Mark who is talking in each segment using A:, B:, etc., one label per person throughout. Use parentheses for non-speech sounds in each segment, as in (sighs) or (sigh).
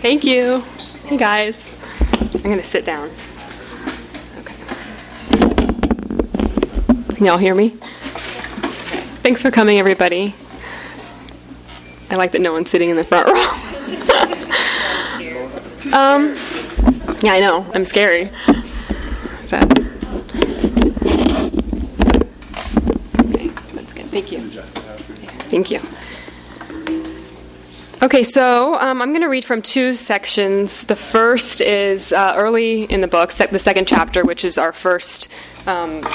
A: Thank you. Hey guys. I'm going to sit down. Okay. Can y'all hear me? Thanks for coming, everybody. I like that no one's sitting in the front row. (laughs) um, yeah, I know. I'm scary. That. Okay, that's good. Thank you. Thank you. Okay, so um, I'm going to read from two sections. The first is uh, early in the book, sec- the second chapter, which is our first um,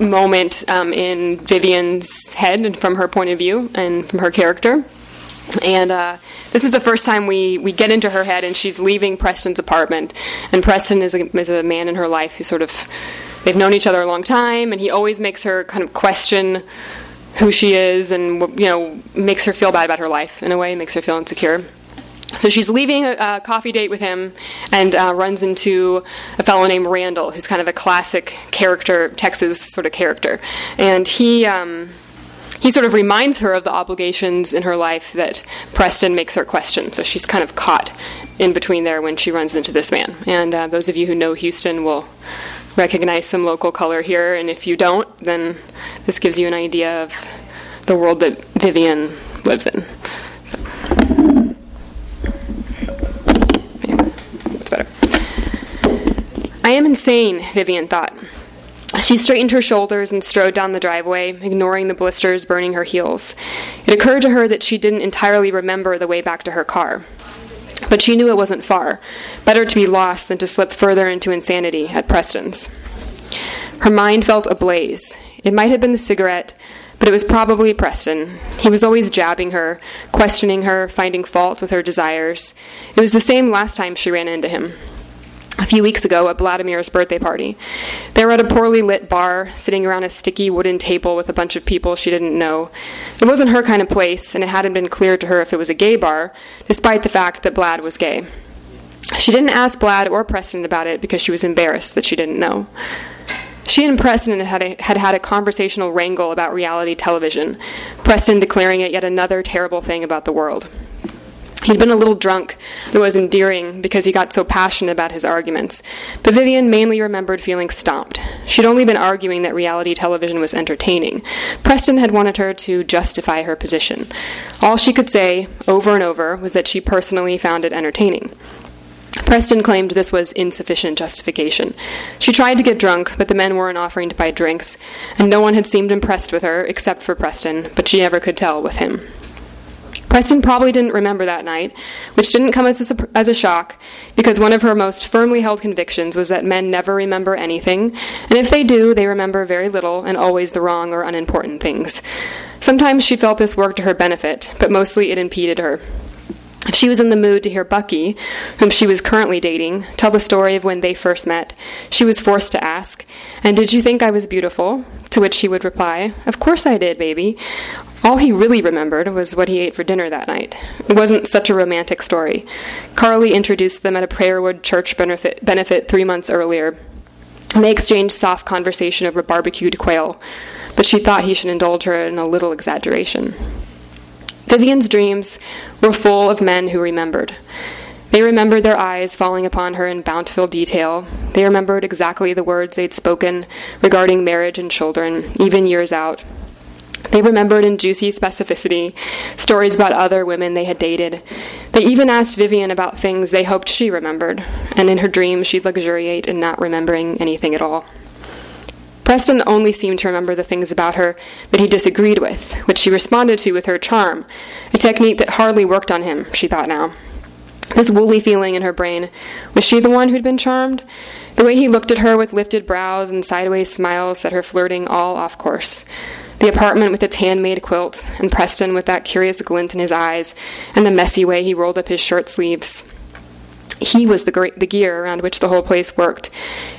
A: moment um, in Vivienne's head and from her point of view and from her character. And uh, this is the first time we, we get into her head, and she's leaving Preston's apartment. And Preston is a, is a man in her life who sort of, they've known each other a long time, and he always makes her kind of question who she is and you know makes her feel bad about her life in a way makes her feel insecure. So she's leaving a, a coffee date with him and uh, runs into a fellow named randall who's kind of a classic character texas sort of character. And he um, he sort of reminds her of the obligations in her life that preston makes her question. So she's kind of caught in between there when she runs into this man. And uh, those of you who know houston will recognize some local color here, and if you don't, then this gives you an idea of the world that Vivienne lives in. So. That's better. I am insane, Vivienne thought. She straightened her shoulders and strode down the driveway, ignoring the blisters burning her heels. It occurred to her that she didn't entirely remember the way back to her car. But she knew it wasn't far. Better to be lost than to slip further into insanity at Preston's. Her mind felt ablaze. It might have been the cigarette, but it was probably Preston. He was always jabbing her, questioning her, finding fault with her desires. It was the same last time she ran into him a few weeks ago at Vladimir's birthday party. They were at a poorly lit bar, sitting around a sticky wooden table with a bunch of people she didn't know. It wasn't her kind of place, and it hadn't been clear to her if it was a gay bar, despite the fact that Vlad was gay. She didn't ask Vlad or Preston about it because she was embarrassed that she didn't know. She and Preston had, a, had had a conversational wrangle about reality television, Preston declaring it yet another terrible thing about the world. He'd been a little drunk, and was endearing because he got so passionate about his arguments. But Vivienne mainly remembered feeling stomped. She'd only been arguing that reality television was entertaining. Preston had wanted her to justify her position. All she could say, over and over, was that she personally found it entertaining. Preston claimed this was insufficient justification. She tried to get drunk, but the men weren't offering to buy drinks, and no one had seemed impressed with her except for Preston, but she never could tell with him. Preston probably didn't remember that night, which didn't come as a, as a shock, because one of her most firmly held convictions was that men never remember anything, and if they do, they remember very little and always the wrong or unimportant things. Sometimes she felt this worked to her benefit, but mostly it impeded her. If she was in the mood to hear Bucky, whom she was currently dating, tell the story of when they first met, she was forced to ask, And did you think I was beautiful? To which he would reply, Of course I did, baby. All he really remembered was what he ate for dinner that night. It wasn't such a romantic story. Karlie introduced them at a Prayerwood church benefit, benefit three months earlier. They exchanged soft conversation over barbecued quail, but she thought he should indulge her in a little exaggeration. Vivienne's dreams were full of men who remembered. They remembered their eyes falling upon her in bountiful detail. They remembered exactly the words they'd spoken regarding marriage and children, even years out. They remembered in juicy specificity stories about other women they had dated. They even asked Vivienne about things they hoped she remembered, and in her dreams she'd luxuriate in not remembering anything at all. Preston only seemed to remember the things about her that he disagreed with, which she responded to with her charm, a technique that hardly worked on him, she thought now. This woolly feeling in her brain was she the one who'd been charmed? The way he looked at her with lifted brows and sideways smiles set her flirting all off course. The apartment with its handmade quilt, and Preston with that curious glint in his eyes, and the messy way he rolled up his shirt sleeves. He was the, great, the gear around which the whole place worked.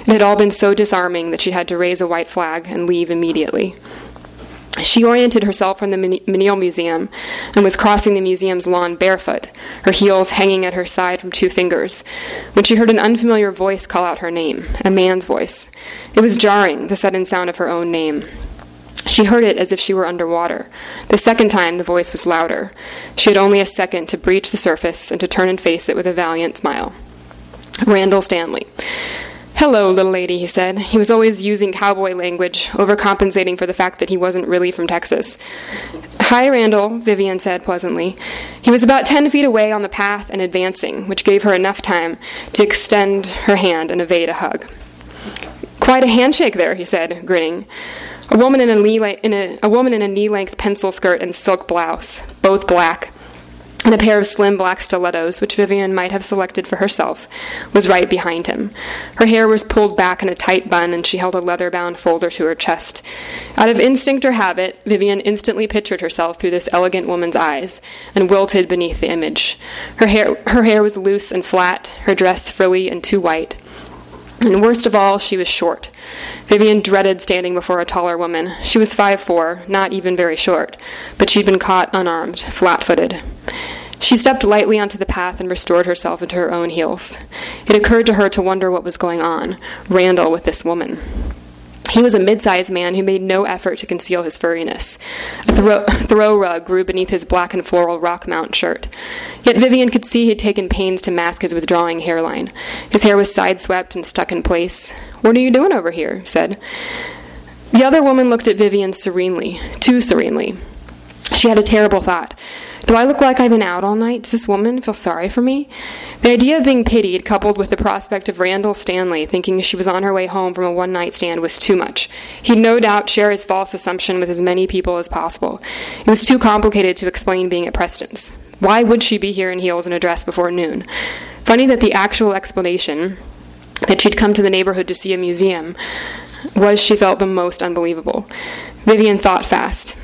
A: It had all been so disarming that she had to raise a white flag and leave immediately. She oriented herself from the Menil Museum and was crossing the museum's lawn barefoot, her heels hanging at her side from two fingers, when she heard an unfamiliar voice call out her name, a man's voice. It was jarring, the sudden sound of her own name. She heard it as if she were underwater. The second time, the voice was louder. She had only a second to breach the surface and to turn and face it with a valiant smile. Randall Stanley. Hello, little lady, he said. He was always using cowboy language, overcompensating for the fact that he wasn't really from Texas. Hi, Randall, Vivienne said pleasantly. He was about ten feet away on the path and advancing, which gave her enough time to extend her hand and evade a hug. Quite a handshake there, he said, grinning. A woman in a, knee in a, a woman in a knee-length pencil skirt and silk blouse, both black, and a pair of slim black stilettos, which Vivienne might have selected for herself, was right behind him. Her hair was pulled back in a tight bun, and she held a leather bound folder to her chest. Out of instinct or habit, Vivienne instantly pictured herself through this elegant woman's eyes, and wilted beneath the image. Her hair, her hair was loose and flat, her dress frilly and too white. And worst of all, she was short. Vivienne dreaded standing before a taller woman. She was five four, not even very short, but she'd been caught unarmed, flat footed. She stepped lightly onto the path and restored herself into her own heels. It occurred to her to wonder what was going on, Randall with this woman. He was a mid sized man who made no effort to conceal his furriness. A throw, (laughs) throw rug grew beneath his black and floral Rockmount shirt. Yet Vivienne could see he had taken pains to mask his withdrawing hairline. His hair was sideswept and stuck in place. What are you doing over here? He said. The other woman looked at Vivian serenely, too serenely. She had a terrible thought. Do I look like I've been out all night? Does this woman feel sorry for me? The idea of being pitied, coupled with the prospect of Randall Stanley thinking she was on her way home from a one night stand, was too much. He'd no doubt share his false assumption with as many people as possible. It was too complicated to explain being at Preston's. Why would she be here in heels and a dress before noon? Funny that the actual explanation that she'd come to the neighborhood to see a museum was, she felt, the most unbelievable. Vivienne thought fast.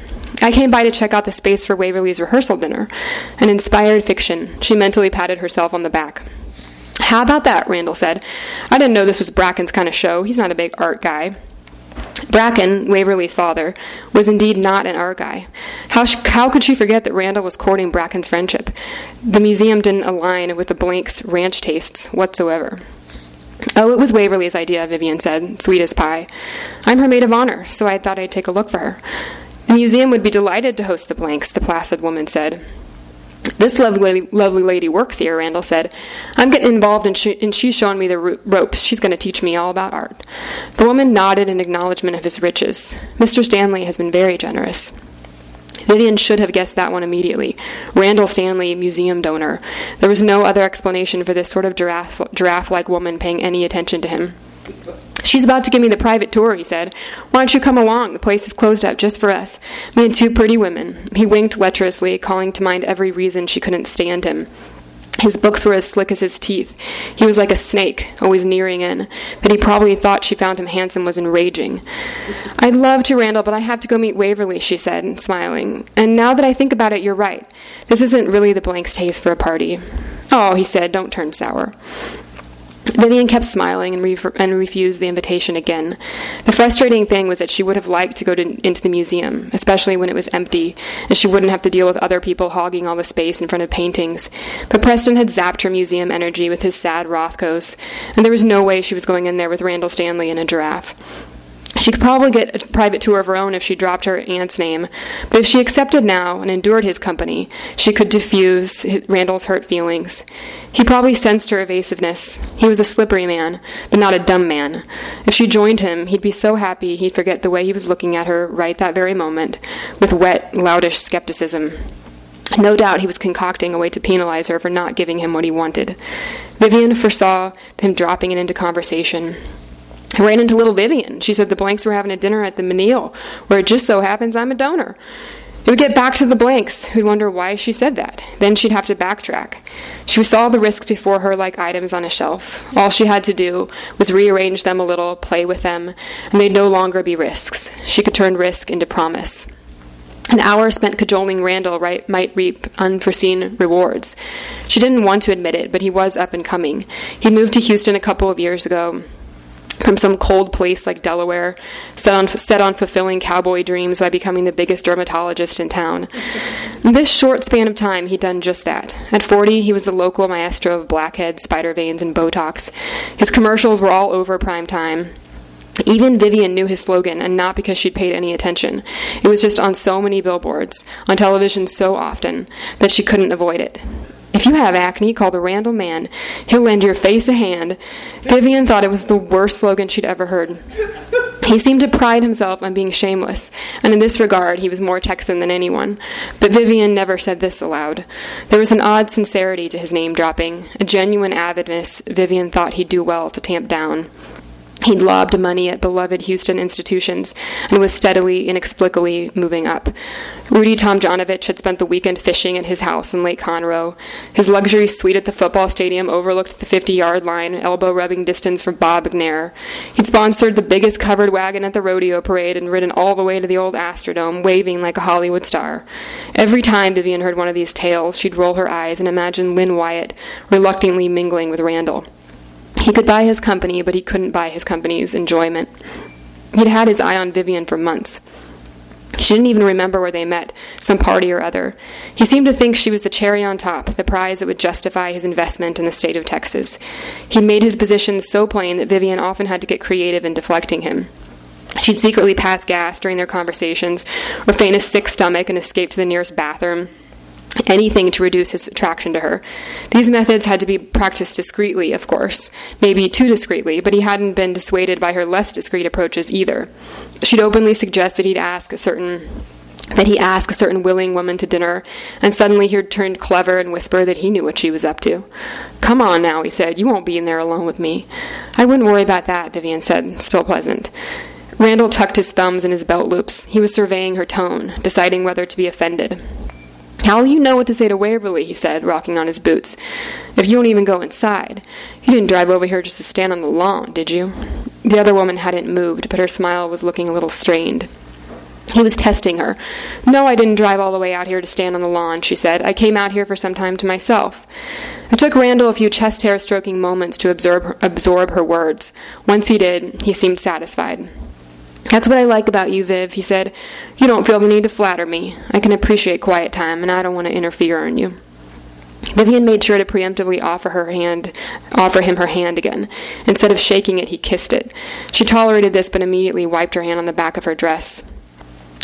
A: I came by to check out the space for Waverly's rehearsal dinner. An inspired fiction. She mentally patted herself on the back. How about that? Randall said. I didn't know this was Bracken's kind of show. He's not a big art guy. Bracken, Waverly's father, was indeed not an art guy. How, sh- how could she forget that Randall was courting Bracken's friendship? The museum didn't align with the Blanks' ranch tastes whatsoever. Oh, it was Waverly's idea, Vivienne said, sweet as pie. I'm her maid of honor, so I thought I'd take a look for her. The museum would be delighted to host the Blanks, the placid woman said. This lovely, lovely lady works here, Randall said. I'm getting involved and, she, and she's showing me the ropes. She's going to teach me all about art. The woman nodded in acknowledgement of his riches. Mr. Stanley has been very generous. Vivienne should have guessed that one immediately. Randall Stanley, museum donor. There was no other explanation for this sort of giraffe like woman paying any attention to him. She's about to give me the private tour, he said. Why don't you come along? The place is closed up just for us. Me and two pretty women. He winked lecherously, calling to mind every reason she couldn't stand him. His books were as slick as his teeth. He was like a snake, always nearing in. That he probably thought she found him handsome was enraging. I'd love to, Randall, but I have to go meet Waverly, she said, smiling. And now that I think about it, you're right. This isn't really the blank's taste for a party. Oh, he said, don't turn sour. Vivienne kept smiling and, re- and, refused the invitation again. The frustrating thing was that she would have liked to go to, into the museum, especially when it was empty, and she wouldn't have to deal with other people hogging all the space in front of paintings. But Preston had zapped her museum energy with his sad Rothkos, and there was no way she was going in there with Randall Stanley and a giraffe. She could probably get a private tour of her own if she dropped her aunt's name, but if she accepted now and endured his company, she could diffuse Randall's hurt feelings. He probably sensed her evasiveness. He was a slippery man, but not a dumb man. If she joined him, he'd be so happy he'd forget the way he was looking at her right that very moment, with wet, loudish skepticism. No doubt he was concocting a way to penalize her for not giving him what he wanted. Vivienne foresaw him dropping it into conversation. I ran into little Vivienne. She said the Blanks were having a dinner at the Menil, where it just so happens I'm a donor. It would get back to the Blanks, who'd wonder why she said that. Then she'd have to backtrack. She saw the risks before her like items on a shelf. All she had to do was rearrange them a little, play with them, and they'd no longer be risks. She could turn risk into promise. An hour spent cajoling Randall right, might reap unforeseen rewards. She didn't want to admit it, but he was up and coming. He moved to Houston a couple of years ago from some cold place like Delaware, set on, set on fulfilling cowboy dreams by becoming the biggest dermatologist in town. In this short span of time, he'd done just that. At 40, he was the local maestro of blackheads, spider veins, and Botox. His commercials were all over prime time. Even Vivienne knew his slogan, and not because she'd paid any attention. It was just on so many billboards, on television so often, that she couldn't avoid it. If you have acne, call the Randall man. He'll lend your face a hand. Vivienne thought it was the worst slogan she'd ever heard. He seemed to pride himself on being shameless, and in this regard he was more Texan than anyone. But Vivienne never said this aloud. There was an odd sincerity to his name dropping, a genuine avidness Vivienne thought he'd do well to tamp down. He'd lobbed money at beloved Houston institutions and was steadily, inexplicably moving up. Rudy Tomjanovich had spent the weekend fishing at his house in Lake Conroe. His luxury suite at the football stadium overlooked the 50 yard line, elbow rubbing distance from Bob McNair. He'd sponsored the biggest covered wagon at the rodeo parade and ridden all the way to the old Astrodome, waving like a Hollywood star. Every time Vivienne heard one of these tales, she'd roll her eyes and imagine Lynn Wyatt reluctantly mingling with Randall. He could buy his company, but he couldn't buy his company's enjoyment. He'd had his eye on Vivienne for months. She didn't even remember where they met, some party or other. He seemed to think she was the cherry on top, the prize that would justify his investment in the state of Texas. He'd made his position so plain that Vivienne often had to get creative in deflecting him. She'd secretly pass gas during their conversations, or feign a sick stomach and escape to the nearest bathroom anything to reduce his attraction to her. These methods had to be practiced discreetly, of course, maybe too discreetly, but he hadn't been dissuaded by her less discreet approaches either. She'd openly suggested he'd ask a certain that he ask a certain willing woman to dinner, and suddenly he'd turned clever and whisper that he knew what she was up to. Come on now, he said, you won't be in there alone with me. I wouldn't worry about that, Vivienne said, still pleasant. Randall tucked his thumbs in his belt loops. He was surveying her tone, deciding whether to be offended. How will you know what to say to Waverly? he said, rocking on his boots. If you won't even go inside. You didn't drive over here just to stand on the lawn, did you? The other woman hadn't moved, but her smile was looking a little strained. He was testing her. No, I didn't drive all the way out here to stand on the lawn, she said. I came out here for some time to myself. It took Randall a few chest hair stroking moments to absorb, absorb her words. Once he did, he seemed satisfied. That's what I like about you, Viv, he said. You don't feel the need to flatter me. I can appreciate quiet time, and I don't want to interfere on you. Vivienne made sure to preemptively offer her hand, offer him her hand again. Instead of shaking it, he kissed it. She tolerated this, but immediately wiped her hand on the back of her dress.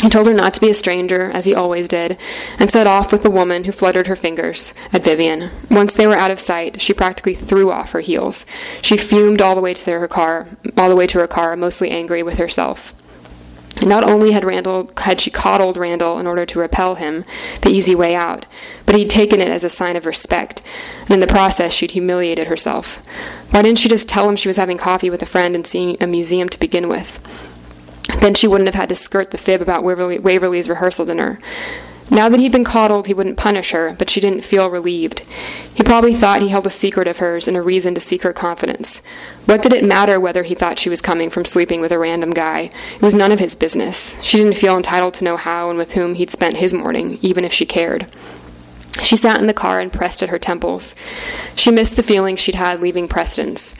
A: He told her not to be a stranger, as he always did, and set off with the woman who fluttered her fingers at Vivienne. Once they were out of sight, she practically threw off her heels. She fumed all the way to her car, all the way to her car, mostly angry with herself. Not only had Randall had she coddled Randall in order to repel him, the easy way out, but he'd taken it as a sign of respect, and in the process she'd humiliated herself. Why didn't she just tell him she was having coffee with a friend and seeing a museum to begin with? Then she wouldn't have had to skirt the fib about Waverly, Waverly's rehearsal dinner. Now that he'd been coddled, he wouldn't punish her, but she didn't feel relieved. He probably thought he held a secret of hers and a reason to seek her confidence. What did it matter whether he thought she was coming from sleeping with a random guy? It was none of his business. She didn't feel entitled to know how and with whom he'd spent his morning, even if she cared. She sat in the car and pressed at her temples. She missed the feeling she'd had leaving Preston's.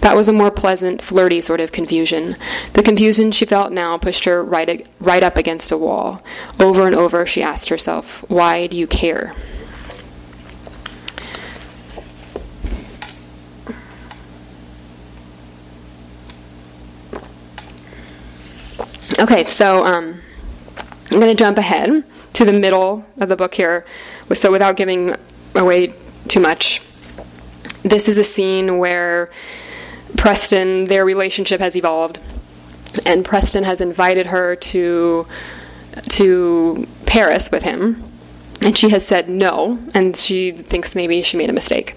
A: That was a more pleasant, flirty sort of confusion. The confusion she felt now pushed her right, right up against a wall. Over and over, she asked herself, Why do you care? Okay, so um, I'm going to jump ahead to the middle of the book here. So, without giving away too much, this is a scene where Preston, their relationship has evolved, and Preston has invited her to to Paris with him, and she has said no, and she thinks maybe she made a mistake.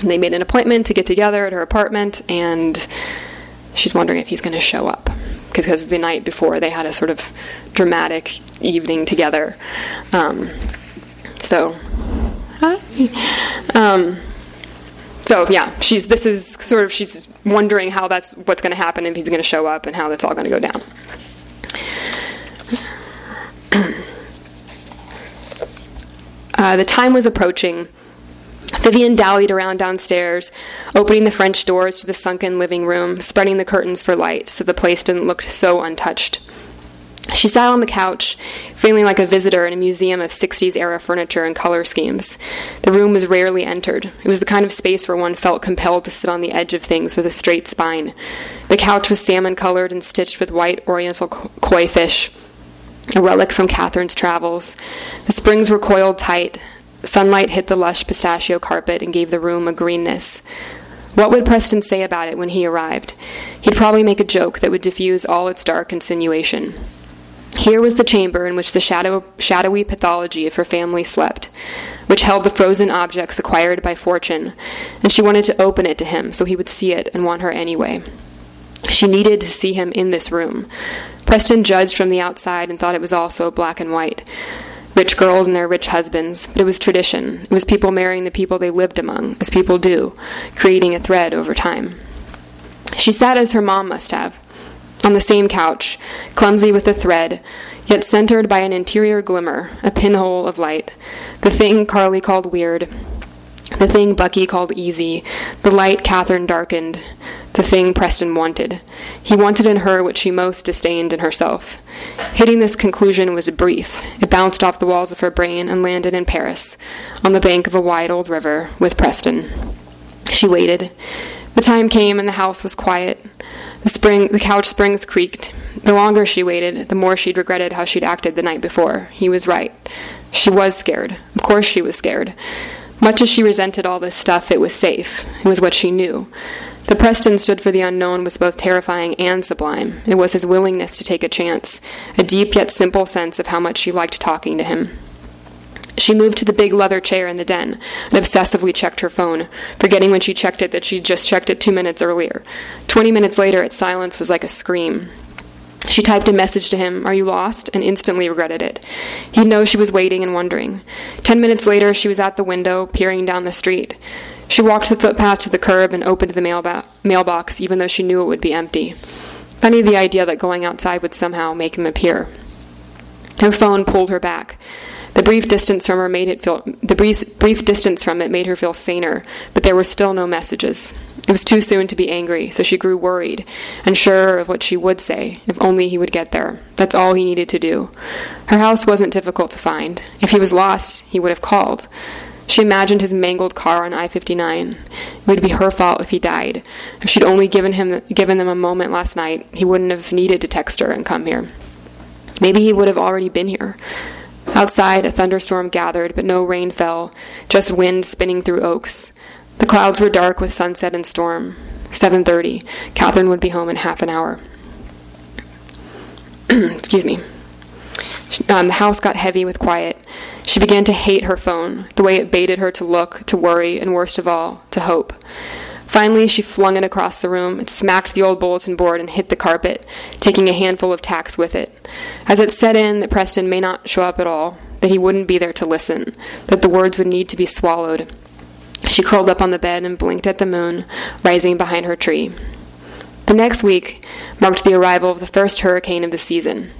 A: And they made an appointment to get together at her apartment, and she's wondering if he's going to show up because the night before they had a sort of dramatic evening together. Um, so, um, so yeah, she's this is sort of she's wondering how that's what's going to happen if he's going to show up and how that's all going to go down. (clears throat) Uh, the time was approaching Vivienne dallied around downstairs, opening the French doors to the sunken living room, spreading the curtains for light so the place didn't look so untouched. She sat on the couch, feeling like a visitor in a museum of 60s era furniture and color schemes. The room was rarely entered. It was the kind of space where one felt compelled to sit on the edge of things with a straight spine. The couch was salmon colored and stitched with white oriental koi fish, a relic from Catherine's travels. The springs were coiled tight. Sunlight hit the lush pistachio carpet and gave the room a greenness. What would Preston say about it when he arrived? He'd probably make a joke that would diffuse all its dark insinuation. Here was the chamber in which the shadow, shadowy pathology of her family slept, which held the frozen objects acquired by fortune, and she wanted to open it to him so he would see it and want her anyway. She needed to see him in this room. Preston judged from the outside and thought it was also black and white. Rich girls and their rich husbands, but it was tradition. It was people marrying the people they lived among, as people do, creating a thread over time. She sat as her mom must have, on the same couch, clumsy with a thread, yet centered by an interior glimmer, a pinhole of light. The thing Karlie called weird, the thing Bucky called easy, the light Catherine darkened, the thing Preston wanted. He wanted in her what she most disdained in herself. Hitting this conclusion was brief. It bounced off the walls of her brain and landed in Paris, on the bank of a wide old river, with Preston. She waited. The time came and the house was quiet. The spring the couch springs creaked. The longer she waited, the more she'd regretted how she'd acted the night before. He was right. She was scared. Of course she was scared. Much as she resented all this stuff, it was safe. It was what she knew. The Preston stood for the unknown was both terrifying and sublime. It was his willingness to take a chance, a deep yet simple sense of how much she liked talking to him. She moved to the big leather chair in the den and obsessively checked her phone, forgetting when she checked it that she'd just checked it two minutes earlier. Twenty minutes later, its silence was like a scream. She typed a message to him, Are you lost? and instantly regretted it. He'd know she was waiting and wondering. Ten minutes later, she was at the window, peering down the street. She walked the footpath to the curb and opened the mailbox, even though she knew it would be empty. Funny the idea that going outside would somehow make him appear. Her phone pulled her back. The brief distance from her made it feel the brief, brief distance from it made her feel saner, but there were still no messages. It was too soon to be angry, so she grew worried, and sure of what she would say, if only he would get there. That's all he needed to do. Her house wasn't difficult to find. If he was lost, he would have called. She imagined his mangled car on I 59. It would be her fault if he died. If she'd only given, him, given them a moment last night, he wouldn't have needed to text her and come here. Maybe he would have already been here. Outside, a thunderstorm gathered, but no rain fell, just wind spinning through oaks. The clouds were dark with sunset and storm. 7:30. Catherine would be home in half an hour. (clears throat) Excuse me. Um, the house got heavy with quiet. She began to hate her phone, the way it baited her to look, to worry, and worst of all, to hope. Finally, she flung it across the room. It smacked the old bulletin board and hit the carpet, taking a handful of tacks with it. As it set in that Preston may not show up at all, that he wouldn't be there to listen, that the words would need to be swallowed, she curled up on the bed and blinked at the moon rising behind her tree. The next week marked the arrival of the first hurricane of the season.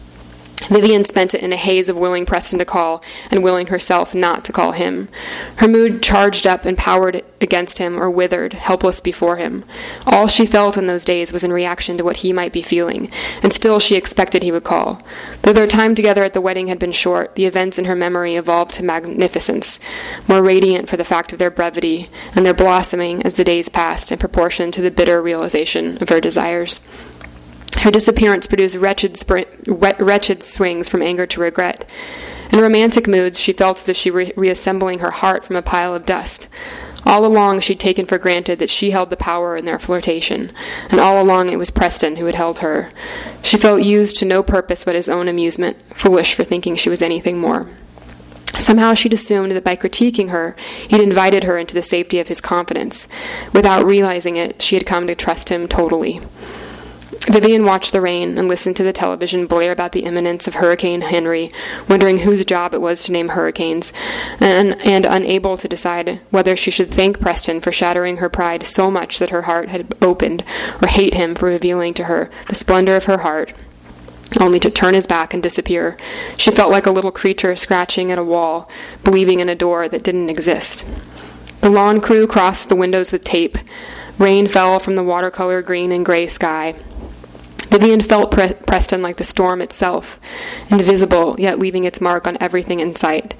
A: Vivienne spent it in a haze of willing Preston to call and willing herself not to call him. Her mood charged up and powered against him or withered, helpless before him. All she felt in those days was in reaction to what he might be feeling, and still she expected he would call. Though their time together at the wedding had been short, the events in her memory evolved to magnificence, more radiant for the fact of their brevity, and their blossoming as the days passed in proportion to the bitter realization of her desires. Her disappearance produced wretched, wretched swings from anger to regret. In romantic moods, she felt as if she were reassembling her heart from a pile of dust. All along, she'd taken for granted that she held the power in their flirtation, and all along it was Preston who had held her. She felt used to no purpose but his own amusement, foolish for thinking she was anything more. Somehow she'd assumed that by critiquing her, he'd invited her into the safety of his confidence. Without realizing it, she had come to trust him totally. Vivienne watched the rain and listened to the television blare about the imminence of Hurricane Henry, wondering whose job it was to name hurricanes, and, and unable to decide whether she should thank Preston for shattering her pride so much that her heart had opened, or hate him for revealing to her the splendor of her heart only to turn his back and disappear. She felt like a little creature scratching at a wall, believing in a door that didn't exist. The lawn crew crossed the windows with tape. Rain fell from the watercolor green and gray sky. Vivienne felt Pre- Preston like the storm itself, invisible, yet leaving its mark on everything in sight.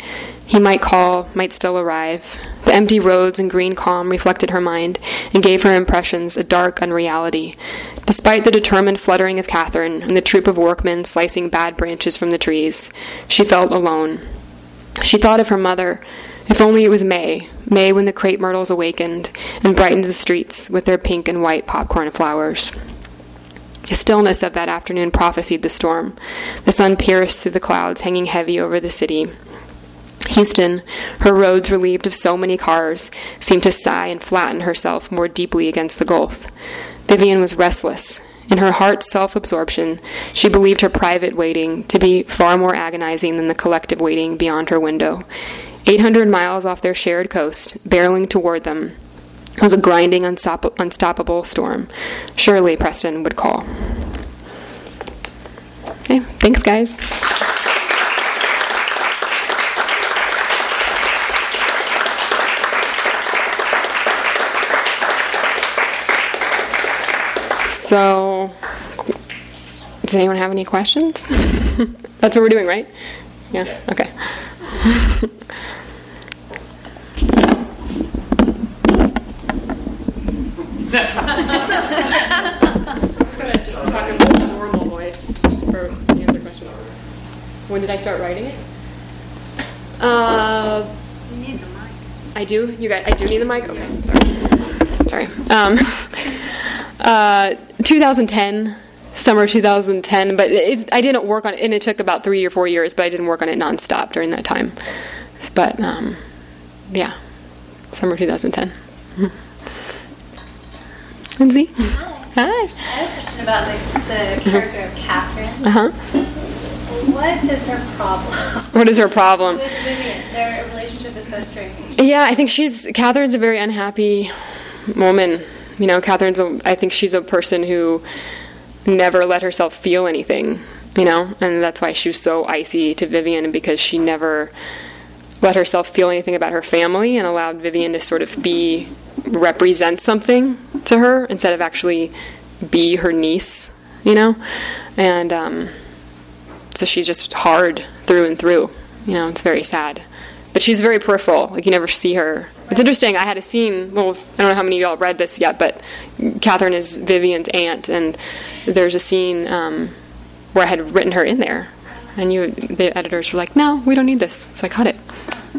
A: He might call, might still arrive. The empty roads and green calm reflected her mind and gave her impressions a dark unreality. Despite the determined fluttering of Catherine and the troop of workmen slicing bad branches from the trees, she felt alone. She thought of her mother. If only it was May, May when the crepe myrtles awakened and brightened the streets with their pink and white popcorn flowers. The stillness of that afternoon prophesied the storm. The sun pierced through the clouds hanging heavy over the city. Houston, her roads relieved of so many cars, seemed to sigh and flatten herself more deeply against the gulf. Vivienne was restless. In her heart's self absorption, she believed her private waiting to be far more agonizing than the collective waiting beyond her window. 800 miles off their shared coast, barreling toward them, was a grinding, unstop- unstoppable storm. Surely Preston would call. Okay, thanks, guys. So, does anyone have any questions? (laughs) That's what we're doing, right? Yeah, okay. (laughs) just talk in a normal voice for answer questions. When did I start writing it? Uh,
B: You need the mic.
A: I do. You guys, I do need the mic. Okay, sorry. Sorry. Um, (laughs) uh, 2010, summer 2010. But it's I didn't work on it, and it took about three or four years. But I didn't work on it nonstop during that time. But um, yeah, summer 2010. (laughs) Lindsay. Hi. Hi.
C: I have a question about the, the character of Catherine.
A: Uh huh.
C: What is her problem
A: What is her problem?
C: with Vivienne? Their relationship is so strange.
A: Yeah, I think she's Catherine's a very unhappy woman. You know, Catherine's a, I think she's a person who never let herself feel anything. You know, and that's why she was so icy to Vivienne because she never let herself feel anything about her family and allowed Vivienne to sort of be represent something to her instead of actually be her niece. You know, and um, so she's just hard through and through. You know, it's very sad. But she's very peripheral. Like you never see her. It's interesting. I had a scene. Well, I don't know how many of y'all read this yet, but Catherine is Vivienne's aunt, and there's a scene um, where I had written her in there, and you, the editors were like, "No, we don't need this," so I cut it.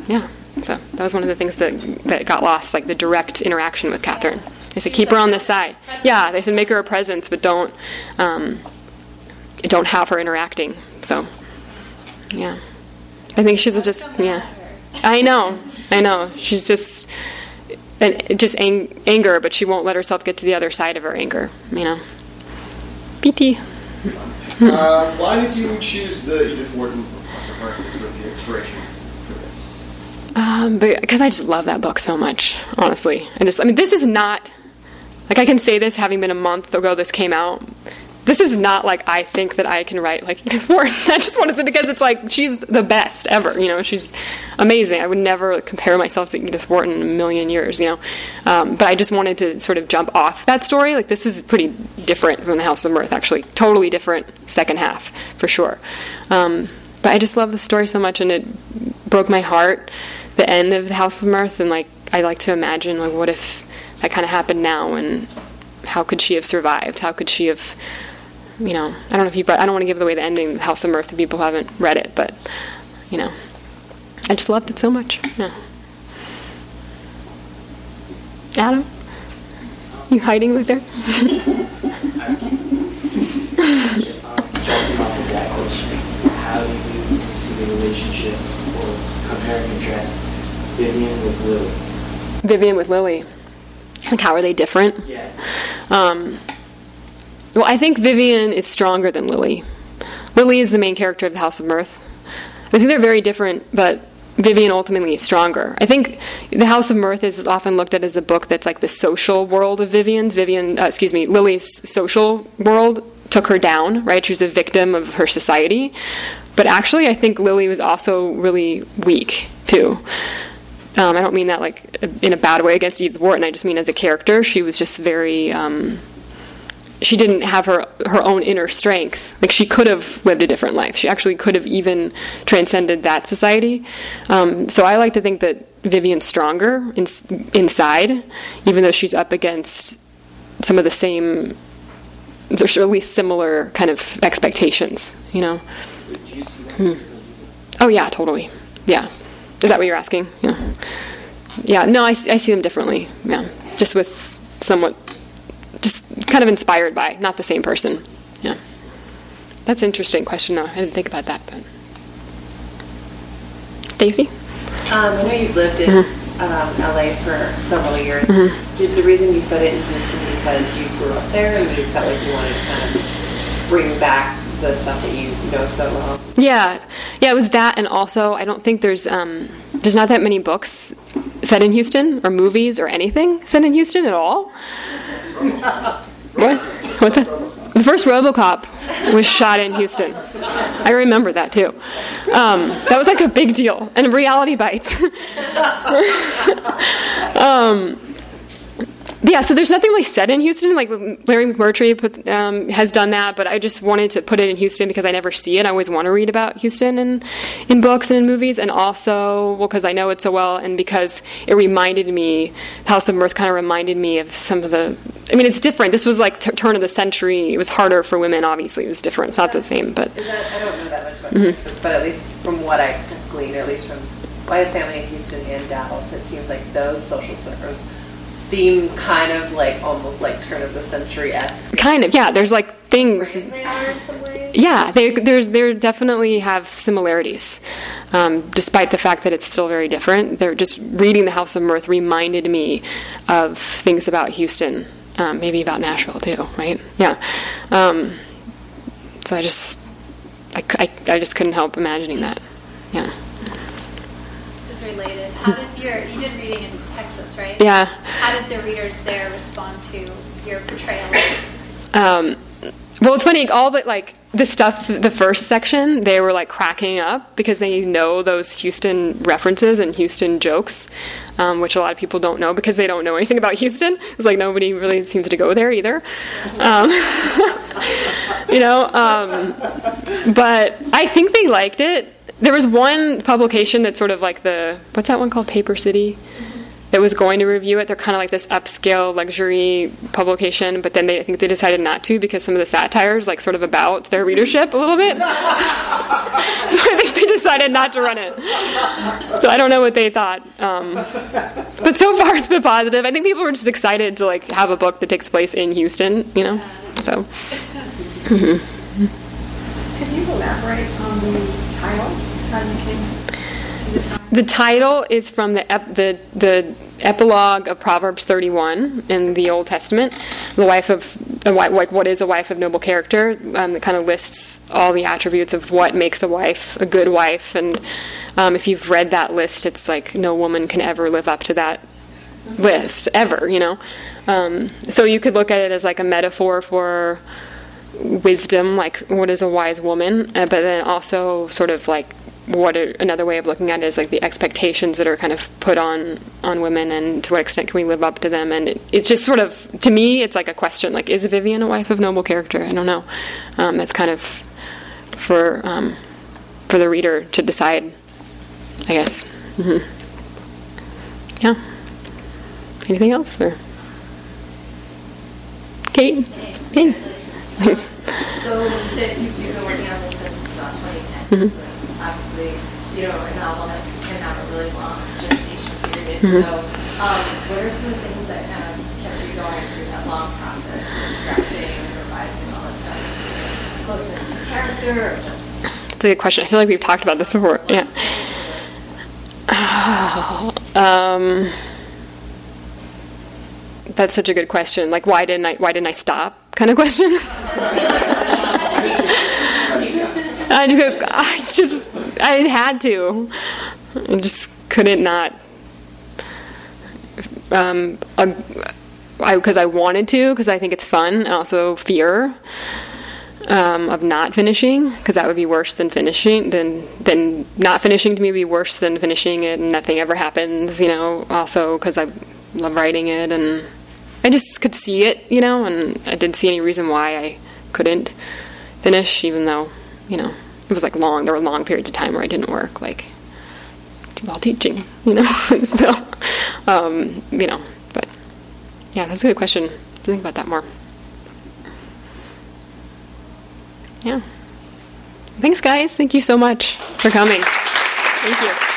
A: Yeah. So that was one of the things that that got lost, like the direct interaction with Catherine. They said keep her on the side. Yeah, they said make her a presence, but don't um, don't have her interacting. So yeah, I think she's just yeah. I know, I know. She's just and just ang- anger, but she won't let herself get to the other side of her anger. You know. PT.
D: Uh, why did you choose the Edith Wharton book as sort of sort of your inspiration for this?
A: Um, because I just love that book so much, honestly. I just, I mean, this is not like I can say this having been a month ago this came out. This is not like I think that I can write like (laughs) Wharton. I just wanted to because it's like she's the best ever. You know, she's amazing. I would never compare myself to Edith Wharton in a million years. You know, um, but I just wanted to sort of jump off that story. Like this is pretty different from the House of Mirth. Actually, totally different second half for sure. Um, but I just love the story so much, and it broke my heart. The end of the House of Mirth, and like I like to imagine like what if that kind of happened now, and how could she have survived? How could she have you know, I don't know if you, I don't want to give away the ending of House of Mirth if people who haven't read it, but, you know, I just loved it so much. Yeah. Adam? You hiding back there?
E: Um, jumping that question, how do you see the relationship (laughs) or compare and contrast Vivienne with Lily?
A: Vivienne with Lily. Like, how are they different?
E: Yeah.
A: Um, well, I think Vivienne is stronger than Lily. Lily is the main character of the House of Mirth. I think they're very different, but Vivienne ultimately is stronger. I think the House of Mirth is often looked at as a book that's like the social world of Vivienne's. Vivienne, uh, excuse me, Lily's social world took her down, right? She was a victim of her society. But actually, I think Lily was also really weak, too. Um, I don't mean that like in a bad way against Edith Wharton. I just mean as a character, she was just very. Um, she didn't have her her own inner strength. Like she could have lived a different life. She actually could have even transcended that society. Um, so I like to think that Vivienne's stronger in, inside, even though she's up against some of the same, there's at least similar kind of expectations. You know. Hmm. Oh yeah, totally. Yeah. Is that what you're asking? Yeah. Yeah. No, I, I see them differently. Yeah. Just with somewhat, just kind of inspired by, not the same person. Yeah. That's an interesting question. though. I didn't think about that, but. Stacy.
B: Um, I know you've lived in
A: Mm-hmm.
B: um, LA for several years. Did the reason you said it in Houston because you grew up there and you felt like you wanted to kind of bring back the stuff that you know so well?
A: Yeah, yeah, it was that, and also I don't think there's um, there's not that many books set in Houston or movies or anything set in Houston at all. What? What's that? The first RoboCop was shot in Houston. I remember that too. Um, that was like a big deal, and Reality Bites. (laughs) um, yeah, so there's nothing really said in Houston. Like Larry McMurtry put, um, has done that, but I just wanted to put it in Houston because I never see it. I always want to read about Houston in, in books and in movies, and also well because I know it so well, and because it reminded me, House of Mirth kind of reminded me of some of the. I mean, it's different. This was like t- turn of the century. It was harder for women. Obviously, it was different. It's not the same, but
B: that, I don't know that much about
A: Mm-hmm.
B: Texas, but at least from what I gleaned, at least from my family in Houston and Dallas, it seems like those social circles seem kind of like almost like turn of the century esque.
A: kind of yeah. There's like things.
B: They are in.
A: Yeah, they there's definitely have similarities, um, despite the fact that it's still very different. They're just reading the House of Mirth reminded me of things about Houston, um, maybe about Nashville too, right? Yeah. Um, so I just I I just couldn't help imagining that. Yeah.
C: This is related. How did your you did reading in Right?
A: Yeah.
C: How did the readers there respond to your portrayal?
A: Um, well, it's funny. All but like the stuff, the first section, they were like cracking up because they know those Houston references and Houston jokes, um, which a lot of people don't know because they don't know anything about Houston. It's like nobody really seems to go there either. Um, (laughs) you know, um, but I think they liked it. There was one publication that sort of like the what's that one called, PaperCity that was going to review it. They're kind of like this upscale luxury publication, but then they I think they decided not to because some of the satires like sort of about their readership a little bit. (laughs) so I think they decided not to run it. So I don't know what they thought. Um, but so far it's been positive. I think people were just excited to like have a book that takes place in Houston, you know. So
F: Can you elaborate on the title? How you came the title?
A: The title is from the ep- the the epilogue of Proverbs 31 in the Old Testament. The wife of like what is a wife of noble character? Um, that kind of lists all the attributes of what makes a wife a good wife. And um, if you've read that list, it's like no woman can ever live up to that list ever. You know. Um, so you could look at it as like a metaphor for wisdom, like what is a wise woman, uh, but then also sort of like what a, another way of looking at it is like the expectations that are kind of put on on women, and to what extent can we live up to them? And it, it's just sort of to me, it's like a question: like, is Vivienne a wife of noble character? I don't know. Um, it's kind of for um, for the reader to decide, I guess. hmm Yeah. Anything else? Or Kate? Kate?
G: So you said you- you've been working on this since uh, 2010. So it's obviously, you know, a novel that can have a really long gestation period. So um, what are some of the things that kind of kept you going through that long process of drafting and revising all that stuff? Closeness to character or just
A: That's a good question. I feel like we've talked about this before. Yeah. (sighs) Um, that's such a good question. Like, why didn't I? Why didn't I stop? Kind of question. (laughs) I, I just, I had to. I just couldn't not. Um, because I wanted to, because I think it's fun, and also fear um, of not finishing because that would be worse than finishing. Than then not finishing to me would be worse than finishing it and nothing ever happens. You know. Also because I love writing it and I just could see it, you know, and I didn't see any reason why I couldn't finish, even though, you know, it was like long. There were long periods of time where I didn't work, like while teaching, you know. (laughs) so, um, you know, but yeah, that's a good question. Think about that more. Yeah. Thanks, guys. Thank you so much for coming. Thank you.